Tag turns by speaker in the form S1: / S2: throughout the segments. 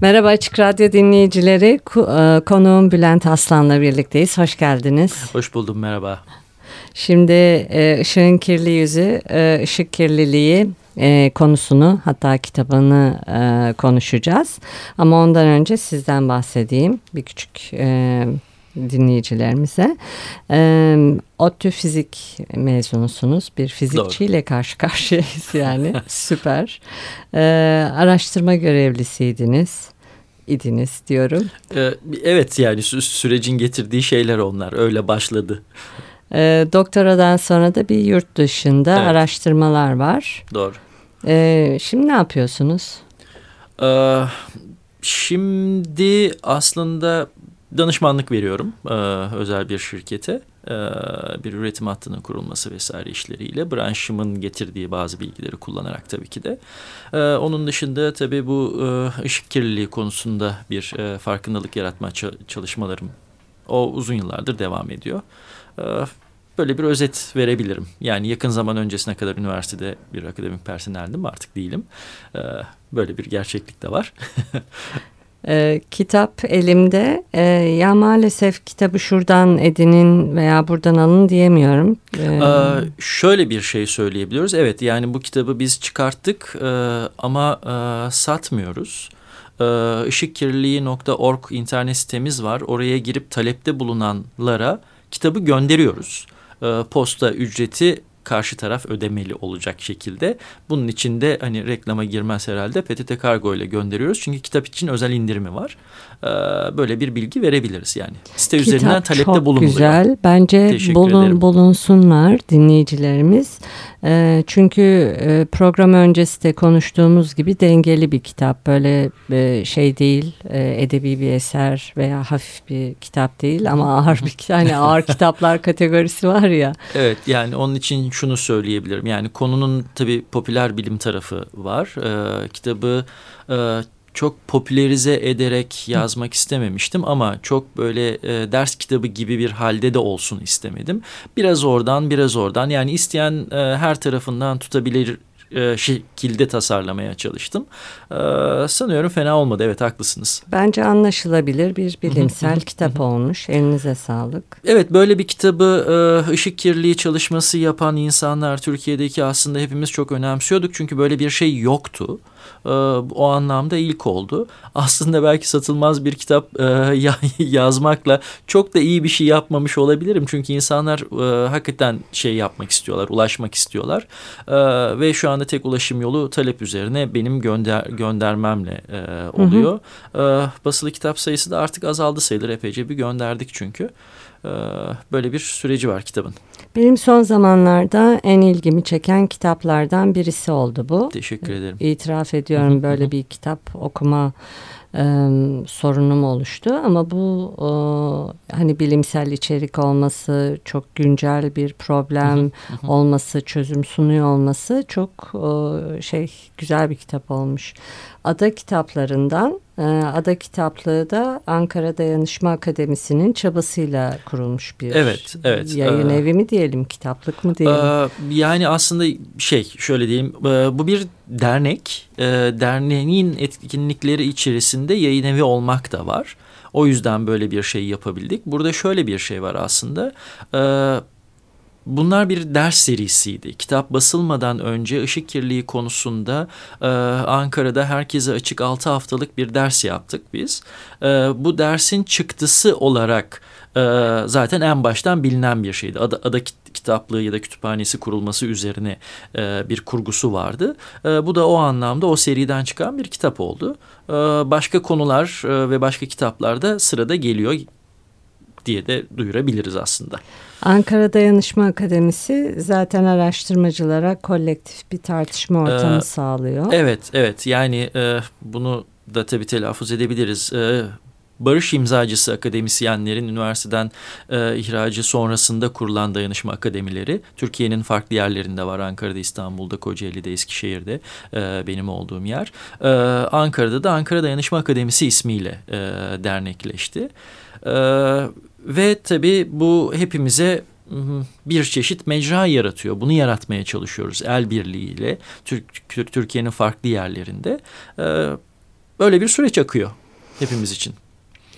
S1: Merhaba Açık Radyo dinleyicileri. E, konuğum Bülent Aslan'la birlikteyiz. Hoş geldiniz.
S2: Hoş buldum, merhaba.
S1: Şimdi e, ışığın kirli yüzü, e, ışık kirliliği konusunu hatta kitabını konuşacağız. Ama ondan önce sizden bahsedeyim. Bir küçük dinleyicilerimize. E, ODTÜ fizik mezunusunuz. Bir fizikçiyle Doğru. karşı karşıyayız yani. Süper. E, araştırma görevlisiydiniz idiniz diyorum.
S2: Ee, evet yani sü sürecin getirdiği şeyler onlar. Öyle başladı.
S1: E, doktoradan sonra da bir yurt dışında evet. araştırmalar var.
S2: Doğru.
S1: E, şimdi ne yapıyorsunuz?
S2: Ee, şimdi aslında danışmanlık veriyorum e, özel bir şirkete. E, bir üretim hattının kurulması vesaire işleriyle branşımın getirdiği bazı bilgileri kullanarak tabii ki de. E, onun dışında tabii bu e, ışık kirliliği konusunda bir e, farkındalık yaratma çalışmalarım o uzun yıllardır devam ediyor. E, böyle bir özet verebilirim. Yani yakın zaman öncesine kadar üniversitede bir akademik personeldim artık değilim. E, böyle bir gerçeklik de var.
S1: e, kitap elimde. E, ya maalesef kitabı şuradan edinin veya buradan alın diyemiyorum.
S2: E, ee, şöyle bir şey söyleyebiliyoruz. Evet yani bu kitabı biz çıkarttık e, ama e, satmıyoruz. Işıkkirliliği.org internet sitemiz var. Oraya girip talepte bulunanlara kitabı gönderiyoruz. Posta ücreti karşı taraf ödemeli olacak şekilde. Bunun için de hani reklama girmez herhalde PTT Kargo ile gönderiyoruz. Çünkü kitap için özel indirimi var. Ee, böyle bir bilgi verebiliriz yani. Site kitap üzerinden talepte bulunuluyor.
S1: Güzel. Bence bulun, bulunsunlar dinleyicilerimiz. E, çünkü e, program öncesi de konuştuğumuz gibi dengeli bir kitap. Böyle e, şey değil, e, edebi bir eser veya hafif bir kitap değil ama ağır bir hani ağır kitaplar kategorisi var ya.
S2: Evet yani onun için şunu söyleyebilirim. Yani konunun tabii popüler bilim tarafı var. E, kitabı e, çok popülerize ederek yazmak istememiştim ama çok böyle e, ders kitabı gibi bir halde de olsun istemedim. Biraz oradan biraz oradan yani isteyen e, her tarafından tutabilir e, şekilde tasarlamaya çalıştım. E, sanıyorum fena olmadı. Evet haklısınız.
S1: Bence anlaşılabilir bir bilimsel kitap olmuş. Elinize sağlık.
S2: Evet böyle bir kitabı e, ışık kirliliği çalışması yapan insanlar Türkiye'deki aslında hepimiz çok önemsiyorduk. Çünkü böyle bir şey yoktu. Ee, o anlamda ilk oldu. Aslında belki satılmaz bir kitap e, yazmakla çok da iyi bir şey yapmamış olabilirim. Çünkü insanlar e, hakikaten şey yapmak istiyorlar, ulaşmak istiyorlar. E, ve şu anda tek ulaşım yolu talep üzerine benim gönder göndermemle oluyor. Hı hı. basılı kitap sayısı da artık azaldı sayılır. Epeyce bir gönderdik çünkü. böyle bir süreci var kitabın.
S1: Benim son zamanlarda en ilgimi çeken kitaplardan birisi oldu bu.
S2: Teşekkür ederim.
S1: İtiraf ediyorum böyle bir kitap okuma e, sorunum oluştu ama bu e, hani bilimsel içerik olması çok güncel bir problem olması çözüm sunuyor olması çok e, şey güzel bir kitap olmuş. Ada kitaplarından Ada kitaplığı da Ankara Dayanışma Akademisi'nin çabasıyla kurulmuş bir
S2: evet, evet.
S1: yayın ee, evi mi diyelim kitaplık mı diyelim?
S2: Yani aslında şey şöyle diyeyim bu bir dernek e, derneğin etkinlikleri içerisinde yayın evi olmak da var. O yüzden böyle bir şey yapabildik. Burada şöyle bir şey var aslında. Evet Bunlar bir ders serisiydi. Kitap basılmadan önce ışık kirliliği konusunda e, Ankara'da herkese açık 6 haftalık bir ders yaptık biz. E, bu dersin çıktısı olarak e, zaten en baştan bilinen bir şeydi. Ada, ada kitaplığı ya da kütüphanesi kurulması üzerine e, bir kurgusu vardı. E, bu da o anlamda o seriden çıkan bir kitap oldu. E, başka konular e, ve başka kitaplar da sırada geliyor diye de duyurabiliriz aslında.
S1: Ankara Dayanışma Akademisi zaten araştırmacılara kolektif bir tartışma ortamı ee, sağlıyor.
S2: Evet, evet. Yani e, bunu da tabii telaffuz edebiliriz. E, barış imzacısı akademisyenlerin üniversiteden e, ihracı sonrasında kurulan dayanışma akademileri Türkiye'nin farklı yerlerinde var. Ankara'da, İstanbul'da, Kocaeli'de, Eskişehir'de e, benim olduğum yer. E, Ankara'da da Ankara Dayanışma Akademisi ismiyle e, dernekleşti. Evet ve tabii bu hepimize bir çeşit mecra yaratıyor. Bunu yaratmaya çalışıyoruz el birliğiyle Türk, Türkiye'nin farklı yerlerinde. Ee, böyle bir süreç akıyor hepimiz için.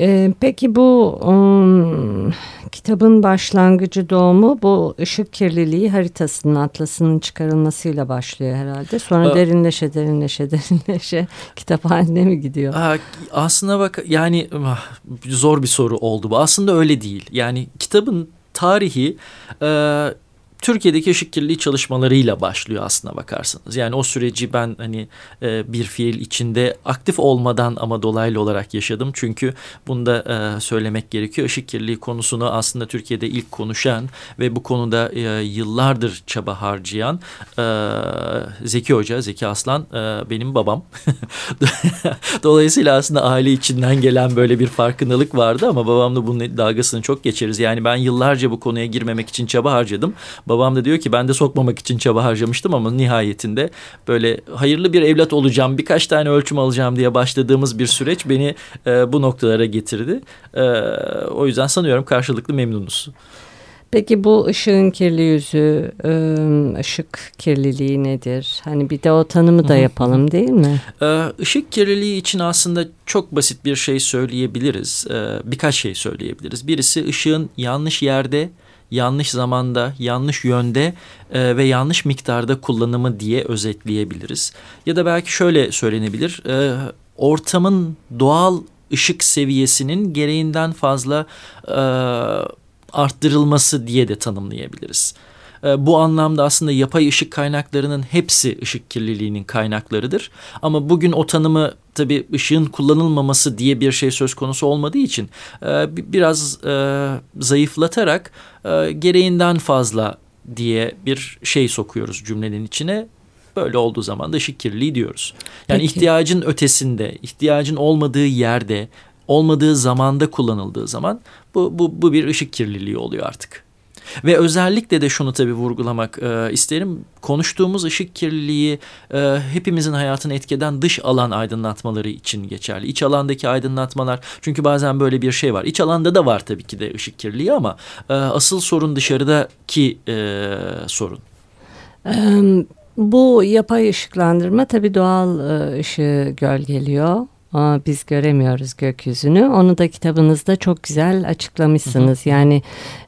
S1: Ee, peki bu um, kitabın başlangıcı doğumu bu ışık kirliliği haritasının atlasının çıkarılmasıyla başlıyor herhalde. Sonra Aa, derinleşe derinleşe derinleşe kitap haline mi gidiyor?
S2: Aslında bak yani ah, zor bir soru oldu bu. Aslında öyle değil. Yani kitabın tarihi... E, Türkiye'deki ışık kirliliği çalışmalarıyla başlıyor aslına bakarsanız. Yani o süreci ben hani e, bir fiil içinde aktif olmadan ama dolaylı olarak yaşadım. Çünkü bunu da e, söylemek gerekiyor. Işık kirliliği konusunu aslında Türkiye'de ilk konuşan ve bu konuda e, yıllardır çaba harcayan e, Zeki Hoca, Zeki Aslan e, benim babam. Dolayısıyla aslında aile içinden gelen böyle bir farkındalık vardı ama babamla bunun dalgasını çok geçeriz. Yani ben yıllarca bu konuya girmemek için çaba harcadım. Babam da diyor ki ben de sokmamak için çaba harcamıştım ama nihayetinde böyle hayırlı bir evlat olacağım birkaç tane ölçüm alacağım diye başladığımız bir süreç beni e, bu noktalara getirdi. E, o yüzden sanıyorum karşılıklı memnunuz.
S1: Peki bu ışığın kirli yüzü, ışık kirliliği nedir? Hani bir de o tanımı da yapalım değil mi?
S2: Işık kirliliği için aslında çok basit bir şey söyleyebiliriz. Birkaç şey söyleyebiliriz. Birisi ışığın yanlış yerde yanlış zamanda, yanlış yönde e, ve yanlış miktarda kullanımı diye özetleyebiliriz. Ya da belki şöyle söylenebilir, e, ortamın doğal ışık seviyesinin gereğinden fazla e, arttırılması diye de tanımlayabiliriz. E, bu anlamda aslında yapay ışık kaynaklarının hepsi ışık kirliliğinin kaynaklarıdır. Ama bugün o tanımı tabii ışığın kullanılmaması diye bir şey söz konusu olmadığı için e, biraz e, zayıflatarak e, gereğinden fazla diye bir şey sokuyoruz cümlenin içine. Böyle olduğu zaman da ışık kirliliği diyoruz. Yani Peki. ihtiyacın ötesinde, ihtiyacın olmadığı yerde, olmadığı zamanda kullanıldığı zaman bu, bu, bu bir ışık kirliliği oluyor artık. Ve özellikle de şunu tabii vurgulamak e, isterim. Konuştuğumuz ışık kirliliği e, hepimizin hayatını etkeden dış alan aydınlatmaları için geçerli. İç alandaki aydınlatmalar çünkü bazen böyle bir şey var. İç alanda da var tabii ki de ışık kirliliği ama e, asıl sorun dışarıdaki e, sorun.
S1: Bu yapay ışıklandırma tabii doğal e, ışığı gölgeliyor biz göremiyoruz gökyüzünü. Onu da kitabınızda çok güzel açıklamışsınız. Hı hı. Yani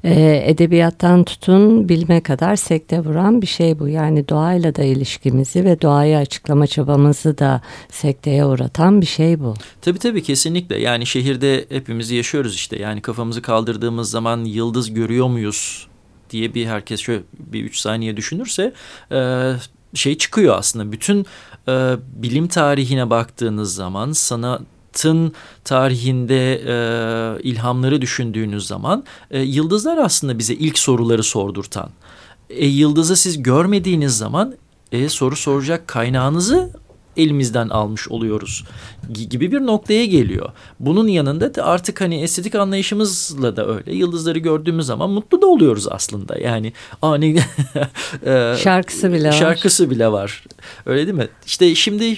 S1: e, edebiyattan tutun bilme kadar sekte vuran bir şey bu. Yani doğayla da ilişkimizi ve doğayı açıklama çabamızı da sekteye uğratan bir şey bu.
S2: Tabii tabii kesinlikle. Yani şehirde hepimiz yaşıyoruz işte. Yani kafamızı kaldırdığımız zaman yıldız görüyor muyuz diye bir herkes şöyle bir üç saniye düşünürse... E, şey çıkıyor aslında. Bütün e, bilim tarihine baktığınız zaman sanatın tarihinde e, ilhamları düşündüğünüz zaman e, yıldızlar aslında bize ilk soruları sordurtan. E, yıldızı siz görmediğiniz zaman e, soru soracak kaynağınızı elimizden almış oluyoruz gibi bir noktaya geliyor. Bunun yanında da artık hani estetik anlayışımızla da öyle. Yıldızları gördüğümüz zaman mutlu da oluyoruz aslında. Yani ani
S1: şarkısı bile var.
S2: Şarkısı bile var. Öyle değil mi? İşte şimdi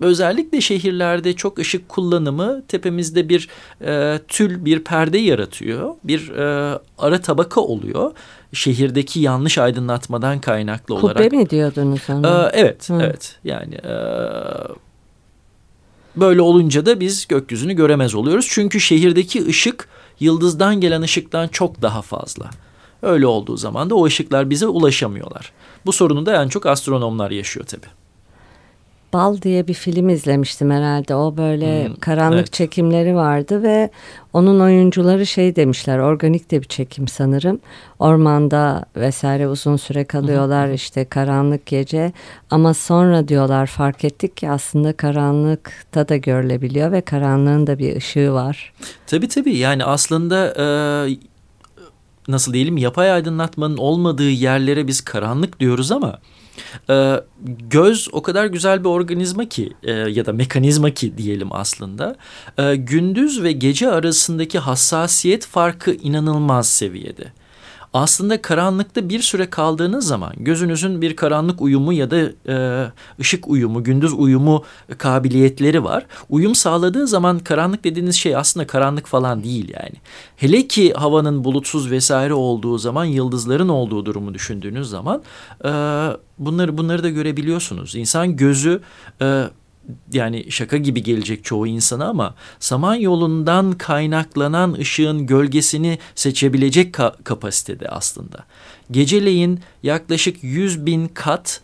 S2: özellikle şehirlerde çok ışık kullanımı tepemizde bir e, tül bir perde yaratıyor. Bir e, ara tabaka oluyor. Şehirdeki yanlış aydınlatmadan kaynaklı
S1: Kubbe
S2: olarak.
S1: Kubbe mi diyordunuz ona?
S2: E, evet, Hı. evet. Yani e, böyle olunca da biz gökyüzünü göremez oluyoruz. Çünkü şehirdeki ışık yıldızdan gelen ışıktan çok daha fazla. Öyle olduğu zaman da o ışıklar bize ulaşamıyorlar. Bu sorunu da en çok astronomlar yaşıyor tabii.
S1: Bal diye bir film izlemiştim herhalde. O böyle hmm, karanlık evet. çekimleri vardı ve onun oyuncuları şey demişler. Organik de bir çekim sanırım. Ormanda vesaire uzun süre kalıyorlar işte karanlık gece. Ama sonra diyorlar fark ettik ki aslında karanlıkta da görülebiliyor ve karanlığın da bir ışığı var.
S2: Tabii tabii yani aslında... E nasıl diyelim yapay aydınlatmanın olmadığı yerlere biz karanlık diyoruz ama e, göz o kadar güzel bir organizma ki e, ya da mekanizma ki diyelim aslında. E, gündüz ve gece arasındaki hassasiyet farkı inanılmaz seviyede aslında karanlıkta bir süre kaldığınız zaman gözünüzün bir karanlık uyumu ya da e, ışık uyumu, gündüz uyumu kabiliyetleri var. Uyum sağladığı zaman karanlık dediğiniz şey aslında karanlık falan değil yani. Hele ki havanın bulutsuz vesaire olduğu zaman yıldızların olduğu durumu düşündüğünüz zaman e, bunları bunları da görebiliyorsunuz. İnsan gözü e, yani şaka gibi gelecek çoğu insana ama Samanyolu'ndan kaynaklanan ışığın gölgesini seçebilecek ka kapasitede aslında. Geceleyin yaklaşık 100 bin kat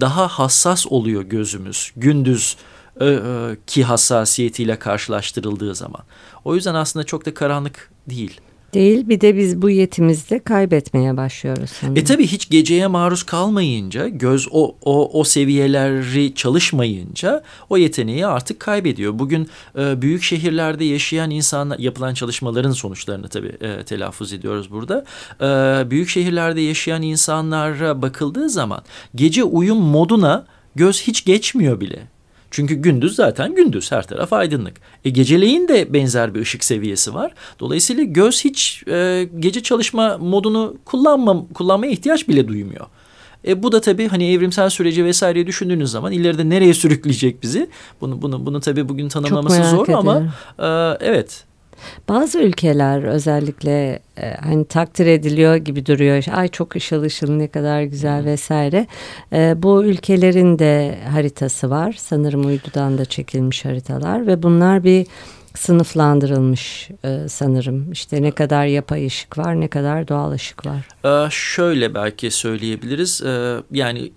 S2: daha hassas oluyor gözümüz gündüz e, e, ki hassasiyetiyle karşılaştırıldığı zaman. O yüzden aslında çok da karanlık değil.
S1: Değil bir de biz bu yetimizde kaybetmeye başlıyoruz sanırım.
S2: E tabii hiç geceye maruz kalmayınca göz o, o, o seviyeleri çalışmayınca o yeteneği artık kaybediyor. Bugün e, büyük şehirlerde yaşayan insanlar yapılan çalışmaların sonuçlarını tabii e, telaffuz ediyoruz burada. E, büyük şehirlerde yaşayan insanlara bakıldığı zaman gece uyum moduna göz hiç geçmiyor bile. Çünkü gündüz zaten gündüz her taraf aydınlık. E, geceleyin de benzer bir ışık seviyesi var. Dolayısıyla göz hiç e, gece çalışma modunu kullanma, kullanmaya ihtiyaç bile duymuyor. E, bu da tabii hani evrimsel süreci vesaire düşündüğünüz zaman ileride nereye sürükleyecek bizi? Bunu bunu bunu tabii bugün tanımlaması zor ediyorum. ama e, evet
S1: bazı ülkeler özellikle e, hani takdir ediliyor gibi duruyor. Ay çok ışıl ışıl ne kadar güzel vesaire. E, bu ülkelerin de haritası var. Sanırım uydudan da çekilmiş haritalar ve bunlar bir sınıflandırılmış e, sanırım. İşte ne kadar yapay ışık var, ne kadar doğal ışık var.
S2: Ee, şöyle belki söyleyebiliriz. Ee, yani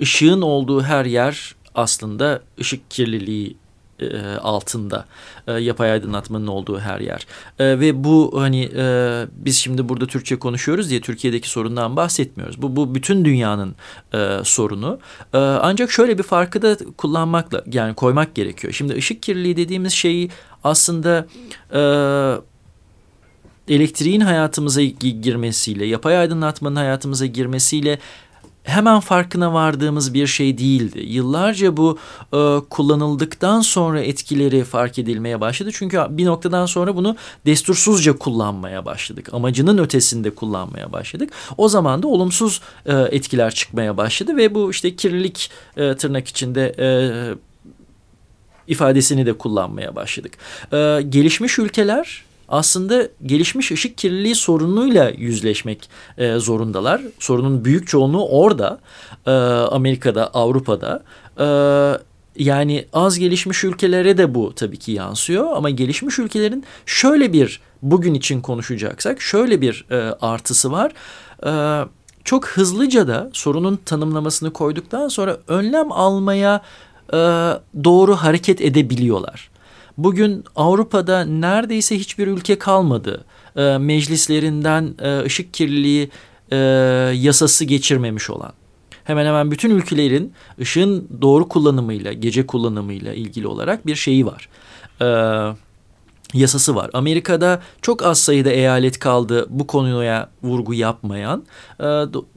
S2: ışığın olduğu her yer aslında ışık kirliliği e, altında e, yapay aydınlatmanın olduğu her yer. E, ve bu hani biz şimdi burada Türkçe konuşuyoruz diye Türkiye'deki sorundan bahsetmiyoruz. Bu bu bütün dünyanın sorunu. Ancak şöyle bir farkı da kullanmakla yani koymak gerekiyor. Şimdi ışık kirliliği dediğimiz şeyi aslında elektriğin hayatımıza girmesiyle yapay aydınlatmanın hayatımıza girmesiyle hemen farkına vardığımız bir şey değildi. Yıllarca bu e, kullanıldıktan sonra etkileri fark edilmeye başladı. Çünkü bir noktadan sonra bunu destursuzca kullanmaya başladık. Amacının ötesinde kullanmaya başladık. O zaman da olumsuz e, etkiler çıkmaya başladı ve bu işte kirlilik e, tırnak içinde e, ifadesini de kullanmaya başladık. E, gelişmiş ülkeler aslında gelişmiş ışık kirliliği sorunuyla yüzleşmek e, zorundalar. Sorunun büyük çoğunluğu orada, e, Amerika'da, Avrupa'da. E, yani az gelişmiş ülkelere de bu tabii ki yansıyor ama gelişmiş ülkelerin şöyle bir bugün için konuşacaksak şöyle bir e, artısı var. E, çok hızlıca da sorunun tanımlamasını koyduktan sonra önlem almaya e, doğru hareket edebiliyorlar. Bugün Avrupa'da neredeyse hiçbir ülke kalmadı. E, meclislerinden e, ışık kirliliği e, yasası geçirmemiş olan. Hemen hemen bütün ülkelerin ışığın doğru kullanımıyla, gece kullanımıyla ilgili olarak bir şeyi var. E, yasası var. Amerika'da çok az sayıda eyalet kaldı bu konuya vurgu yapmayan. E,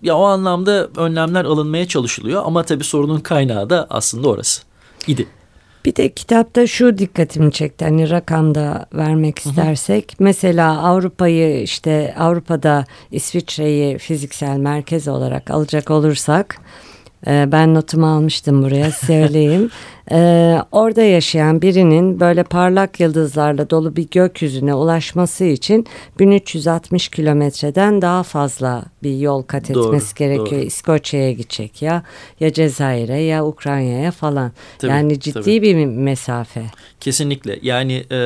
S2: ya o anlamda önlemler alınmaya çalışılıyor ama tabii sorunun kaynağı da aslında orası idi.
S1: Bir de kitapta şu dikkatimi çekti hani rakamda vermek istersek. Hı hı. Mesela Avrupa'yı işte Avrupa'da İsviçre'yi fiziksel merkez olarak alacak olursak ben notumu almıştım buraya söyleyeyim. Ee, orada yaşayan birinin böyle parlak yıldızlarla dolu bir gökyüzüne ulaşması için 1360 kilometreden daha fazla bir yol kat etmesi doğru, gerekiyor. Doğru. İskoçya'ya gidecek ya ya Cezayir'e ya Ukrayna'ya falan. Tabii, yani ciddi tabii. bir mesafe.
S2: Kesinlikle yani e,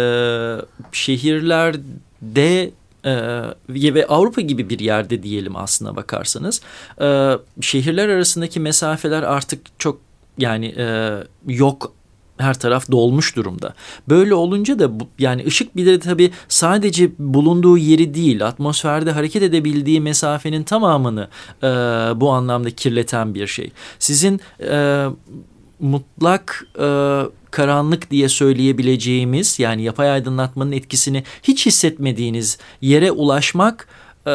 S2: şehirlerde ee, ve Avrupa gibi bir yerde diyelim aslına bakarsanız e, şehirler arasındaki mesafeler artık çok yani e, yok her taraf dolmuş durumda. Böyle olunca da bu, yani ışık bir de tabii sadece bulunduğu yeri değil atmosferde hareket edebildiği mesafenin tamamını e, bu anlamda kirleten bir şey. Sizin e, mutlak e, karanlık diye söyleyebileceğimiz yani yapay aydınlatmanın etkisini hiç hissetmediğiniz yere ulaşmak e,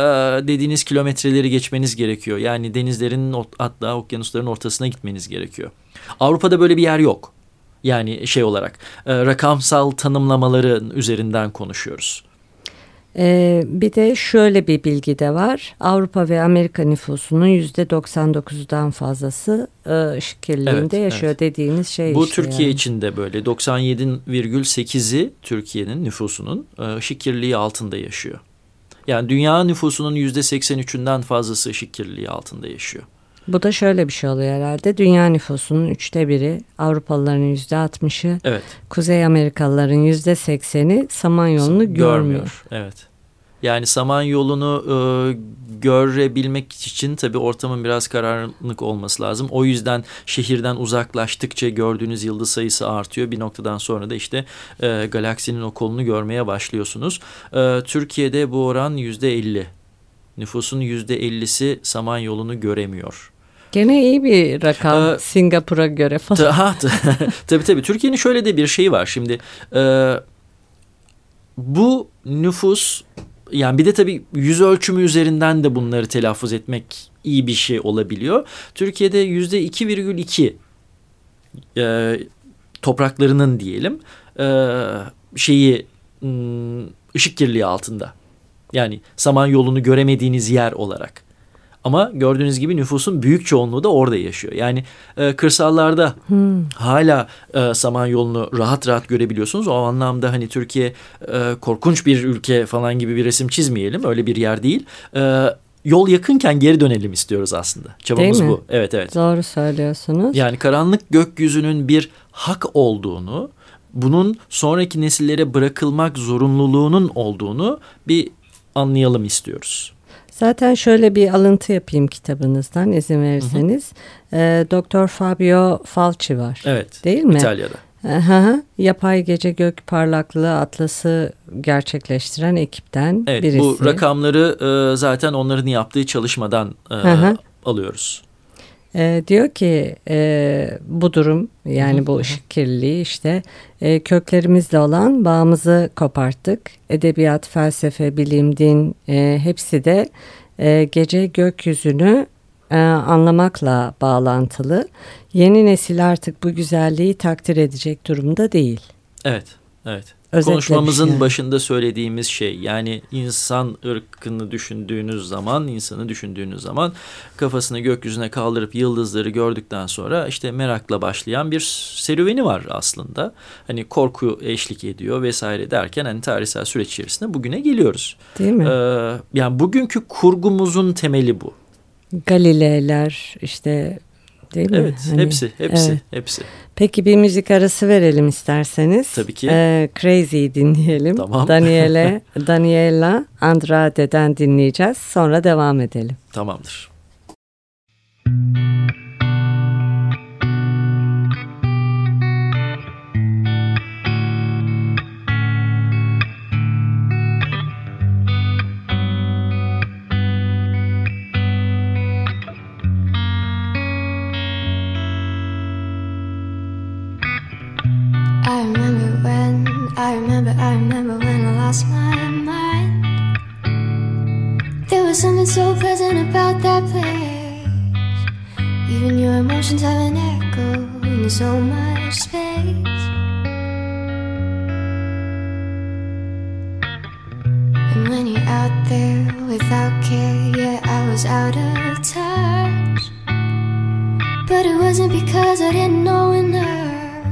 S2: dediğiniz kilometreleri geçmeniz gerekiyor. Yani denizlerin hatta okyanusların ortasına gitmeniz gerekiyor. Avrupa'da böyle bir yer yok. Yani şey olarak e, rakamsal tanımlamaların üzerinden konuşuyoruz.
S1: Ee, bir de şöyle bir bilgi de var. Avrupa ve Amerika nüfusunun yüzde 99'dan fazlası e, ışık kirliliğinde evet, yaşıyor evet. dediğiniz şey
S2: Bu
S1: işte
S2: Türkiye yani. için de böyle 97,8'i Türkiye'nin nüfusunun e, ışık kirliliği altında yaşıyor. Yani dünya nüfusunun yüzde 83'ünden fazlası ışık kirliliği altında yaşıyor.
S1: Bu da şöyle bir şey oluyor herhalde. Dünya nüfusunun üçte biri, Avrupalıların yüzde altmışı,
S2: Evet.
S1: Kuzey Amerikalıların yüzde sekseni Samanyolu'nu görmüyor.
S2: Evet. Yani Samanyolu'nu e, görebilmek için tabii ortamın biraz karanlık olması lazım. O yüzden şehirden uzaklaştıkça gördüğünüz yıldız sayısı artıyor. Bir noktadan sonra da işte e, galaksinin o kolunu görmeye başlıyorsunuz. E, Türkiye'de bu oran yüzde elli. Nüfusun yüzde ellisi Samanyolu'nu göremiyor.
S1: Gene iyi bir rakam
S2: Ee,
S1: Singapur'a göre falan.
S2: Ha, ta- tabii tabii. Türkiye'nin şöyle de bir şeyi var. Şimdi e, bu nüfus yani bir de tabii yüz ölçümü üzerinden de bunları telaffuz etmek iyi bir şey olabiliyor. Türkiye'de yüzde 2,2 e, topraklarının diyelim e, şeyi m, ışık kirliliği altında. Yani Samanyolu'nu göremediğiniz yer olarak. Ama gördüğünüz gibi nüfusun büyük çoğunluğu da orada yaşıyor. Yani e, kırsallarda hala e, Samanyolu'nu rahat rahat görebiliyorsunuz. O anlamda hani Türkiye e, korkunç bir ülke falan gibi bir resim çizmeyelim. Öyle bir yer değil. E, yol yakınken geri dönelim istiyoruz aslında. Çabamız bu. Evet evet.
S1: Doğru söylüyorsunuz.
S2: Yani karanlık gökyüzünün bir hak olduğunu, bunun sonraki nesillere bırakılmak zorunluluğunun olduğunu bir anlayalım istiyoruz.
S1: Zaten şöyle bir alıntı yapayım kitabınızdan izin verirseniz. Ee, Doktor Fabio Falci var.
S2: Evet.
S1: Değil mi?
S2: İtalya'da.
S1: Aha, Yapay Gece Gök Parlaklığı Atlası gerçekleştiren ekipten
S2: Evet
S1: birisi.
S2: bu rakamları e, zaten onların yaptığı çalışmadan e, alıyoruz.
S1: Ee, diyor ki e, bu durum yani bu ışık kirliliği işte e, köklerimizle olan bağımızı koparttık. Edebiyat, felsefe, bilim, din e, hepsi de e, gece gökyüzünü e, anlamakla bağlantılı. Yeni nesil artık bu güzelliği takdir edecek durumda değil.
S2: Evet, evet.
S1: Özetlemiş
S2: Konuşmamızın
S1: yani.
S2: başında söylediğimiz şey yani insan ırkını düşündüğünüz zaman, insanı düşündüğünüz zaman kafasını gökyüzüne kaldırıp yıldızları gördükten sonra işte merakla başlayan bir serüveni var aslında. Hani korku eşlik ediyor vesaire derken hani tarihsel süreç içerisinde bugüne geliyoruz.
S1: Değil mi?
S2: Ee, yani bugünkü kurgumuzun temeli bu.
S1: Galileler işte değil mi?
S2: Evet,
S1: Hani-
S2: hepsi, hepsi,
S1: evet.
S2: hepsi.
S1: Peki bir müzik arası verelim isterseniz.
S2: Tabii ki.
S1: Ee, Crazy dinleyelim.
S2: Tamam.
S1: Daniele, Daniela Andrade'den dinleyeceğiz. Sonra devam edelim.
S2: Tamamdır.
S3: I was something so pleasant about that place. Even your emotions have an echo in so much space. And when you're out there without care, yeah, I was out of touch. But it wasn't because I didn't know enough.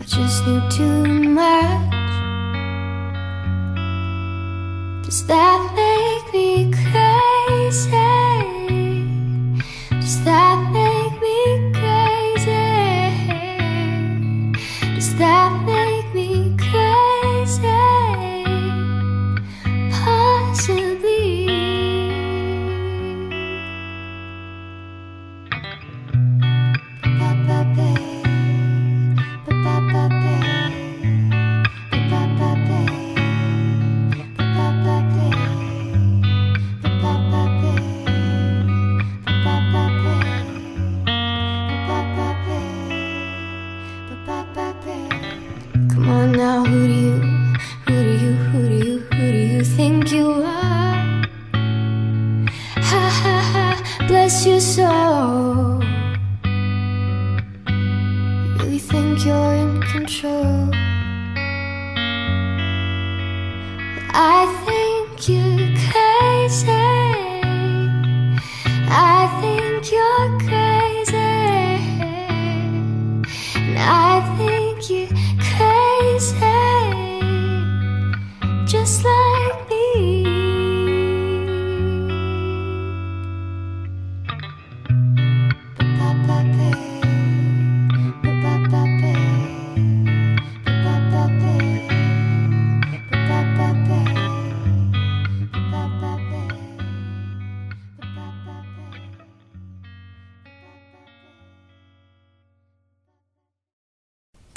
S3: I just knew too much.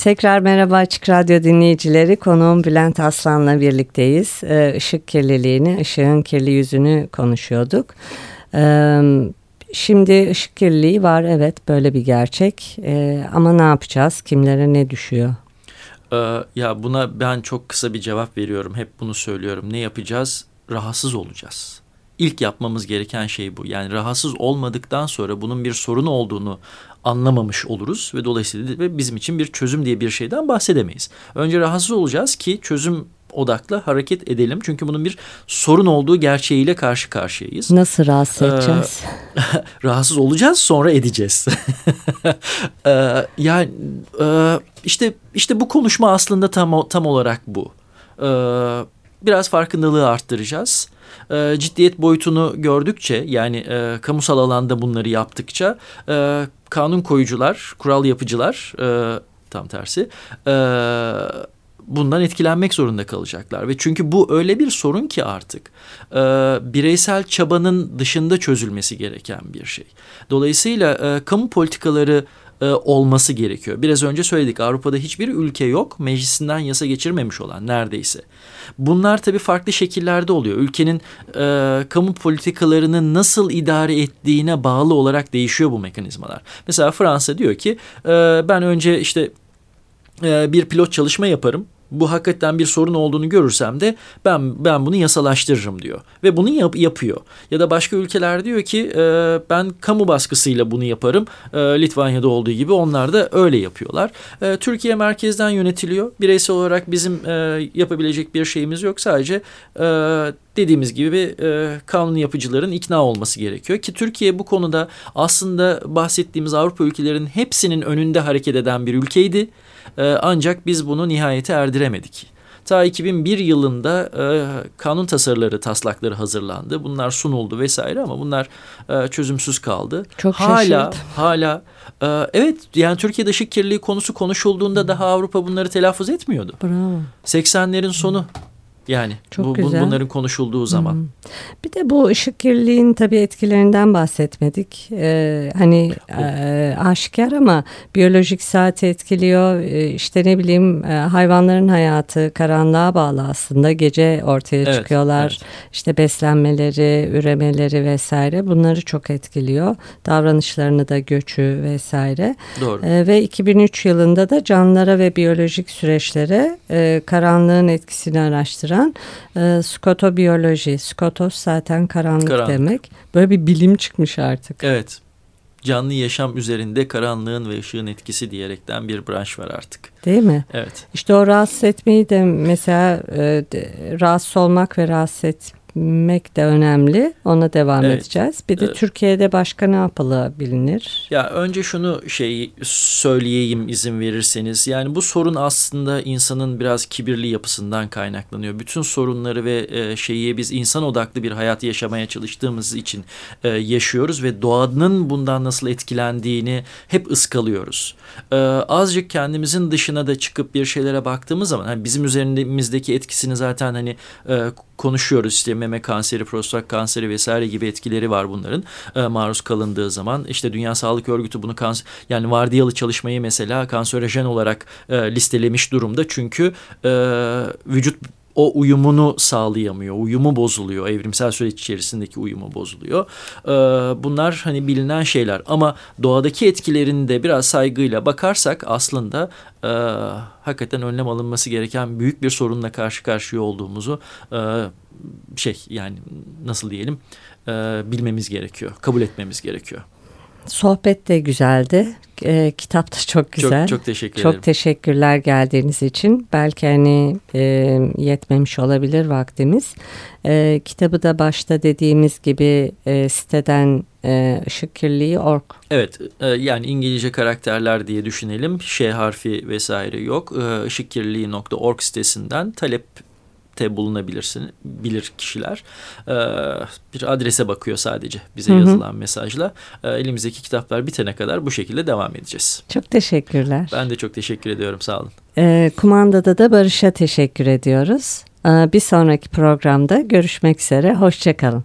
S1: Tekrar merhaba Açık Radyo dinleyicileri. Konuğum Bülent Aslan'la birlikteyiz. Işık kirliliğini, ışığın kirli yüzünü konuşuyorduk. Şimdi ışık kirliliği var evet böyle bir gerçek. Ama ne yapacağız? Kimlere ne düşüyor?
S2: Ya buna ben çok kısa bir cevap veriyorum. Hep bunu söylüyorum. Ne yapacağız? Rahatsız olacağız. İlk yapmamız gereken şey bu. Yani rahatsız olmadıktan sonra bunun bir sorun olduğunu anlamamış oluruz ve dolayısıyla ve bizim için bir çözüm diye bir şeyden bahsedemeyiz. Önce rahatsız olacağız ki çözüm odaklı hareket edelim. Çünkü bunun bir sorun olduğu gerçeğiyle karşı karşıyayız.
S1: Nasıl rahatsız ee, edeceğiz?
S2: rahatsız olacağız sonra edeceğiz. ee, yani e, işte işte bu konuşma aslında tam tam olarak bu. Ee, biraz farkındalığı arttıracağız e, ciddiyet boyutunu gördükçe yani e, kamusal alanda bunları yaptıkça e, kanun koyucular, kural yapıcılar e, tam tersi e, bundan etkilenmek zorunda kalacaklar. Ve çünkü bu öyle bir sorun ki artık e, bireysel çabanın dışında çözülmesi gereken bir şey. Dolayısıyla e, kamu politikaları e, olması gerekiyor. Biraz önce söyledik Avrupa'da hiçbir ülke yok meclisinden yasa geçirmemiş olan neredeyse. Bunlar tabii farklı şekillerde oluyor. Ülkenin e, kamu politikalarını nasıl idare ettiğine bağlı olarak değişiyor bu mekanizmalar. Mesela Fransa diyor ki e, ben önce işte e, bir pilot çalışma yaparım bu hakikaten bir sorun olduğunu görürsem de ben ben bunu yasalaştırırım diyor ve bunu yap, yapıyor. Ya da başka ülkeler diyor ki e, ben kamu baskısıyla bunu yaparım. E, Litvanya'da olduğu gibi onlar da öyle yapıyorlar. E, Türkiye merkezden yönetiliyor. Bireysel olarak bizim e, yapabilecek bir şeyimiz yok. Sadece e, dediğimiz gibi e, kanun yapıcıların ikna olması gerekiyor ki Türkiye bu konuda aslında bahsettiğimiz Avrupa ülkelerinin hepsinin önünde hareket eden bir ülkeydi. E, ancak biz bunu nihayete erdiremedik. Ta 2001 yılında e, kanun tasarıları, taslakları hazırlandı. Bunlar sunuldu vesaire ama bunlar e, çözümsüz kaldı.
S1: Çok
S2: hala
S1: şaşırdım.
S2: hala e, evet yani Türkiye'de ışık kirliliği konusu konuşulduğunda daha Avrupa bunları telaffuz etmiyordu.
S1: Bravo.
S2: 80'lerin sonu. Yani Çok bu, güzel. bunların konuşulduğu zaman. Hmm.
S1: Bir de bu ışık kirliliğinin tabii etkilerinden bahsetmedik. Ee, hani e, aşikar ama biyolojik saati etkiliyor. Ee, işte ne bileyim e, hayvanların hayatı karanlığa bağlı aslında. Gece ortaya evet, çıkıyorlar. Evet. İşte beslenmeleri, üremeleri vesaire bunları çok etkiliyor. Davranışlarını da göçü vesaire.
S2: Doğru.
S1: Ee, ve 2003 yılında da canlılara ve biyolojik süreçlere e, karanlığın etkisini araştıran açısından e, skotobiyoloji, skotos zaten karanlık, karanlık demek. Böyle bir bilim çıkmış artık.
S2: Evet. Canlı yaşam üzerinde karanlığın ve ışığın etkisi diyerekten bir branş var artık.
S1: Değil mi?
S2: Evet.
S1: İşte o rahatsız etmeyi de mesela e, rahatsız olmak ve rahatsız et, etmek de önemli. Ona devam evet. edeceğiz. Bir de evet. Türkiye'de başka ne yapılabilir?
S2: Ya önce şunu şey söyleyeyim izin verirseniz. Yani bu sorun aslında insanın biraz kibirli yapısından kaynaklanıyor. Bütün sorunları ve e, şeyi biz insan odaklı bir hayat yaşamaya çalıştığımız için e, yaşıyoruz ve doğanın bundan nasıl etkilendiğini hep ıskalıyoruz. E, azıcık kendimizin dışına da çıkıp bir şeylere baktığımız zaman hani bizim üzerimizdeki etkisini zaten hani e, konuşuyoruz işte meme kanseri, prostat kanseri vesaire gibi etkileri var bunların e, maruz kalındığı zaman. işte Dünya Sağlık Örgütü bunu kanser yani vardiyalı çalışmayı mesela kanserojen olarak e, listelemiş durumda. Çünkü e, vücut o uyumunu sağlayamıyor. Uyumu bozuluyor. Evrimsel süreç içerisindeki uyumu bozuluyor. Ee, bunlar hani bilinen şeyler ama doğadaki etkilerinde biraz saygıyla bakarsak aslında e, hakikaten önlem alınması gereken büyük bir sorunla karşı karşıya olduğumuzu e, şey yani nasıl diyelim e, bilmemiz gerekiyor. Kabul etmemiz gerekiyor.
S1: Sohbet de güzeldi. E, kitap da çok güzel.
S2: Çok, çok teşekkür
S1: ederim. Çok teşekkürler geldiğiniz için. Belki hani e, yetmemiş olabilir vaktimiz. E, kitabı da başta dediğimiz gibi e, siteden e, ışık kirliliği org.
S2: Evet e, yani İngilizce karakterler diye düşünelim. Ş harfi vesaire yok. E, ışıkkirliliği.org sitesinden talep te bulunabilirsin bilir kişiler e, bir adrese bakıyor sadece bize hı hı. yazılan mesajla e, elimizdeki kitaplar bitene kadar bu şekilde devam edeceğiz.
S1: Çok teşekkürler.
S2: Ben de çok teşekkür ediyorum sağ olun.
S1: E, kumandada da Barış'a teşekkür ediyoruz. E, bir sonraki programda görüşmek üzere hoşçakalın.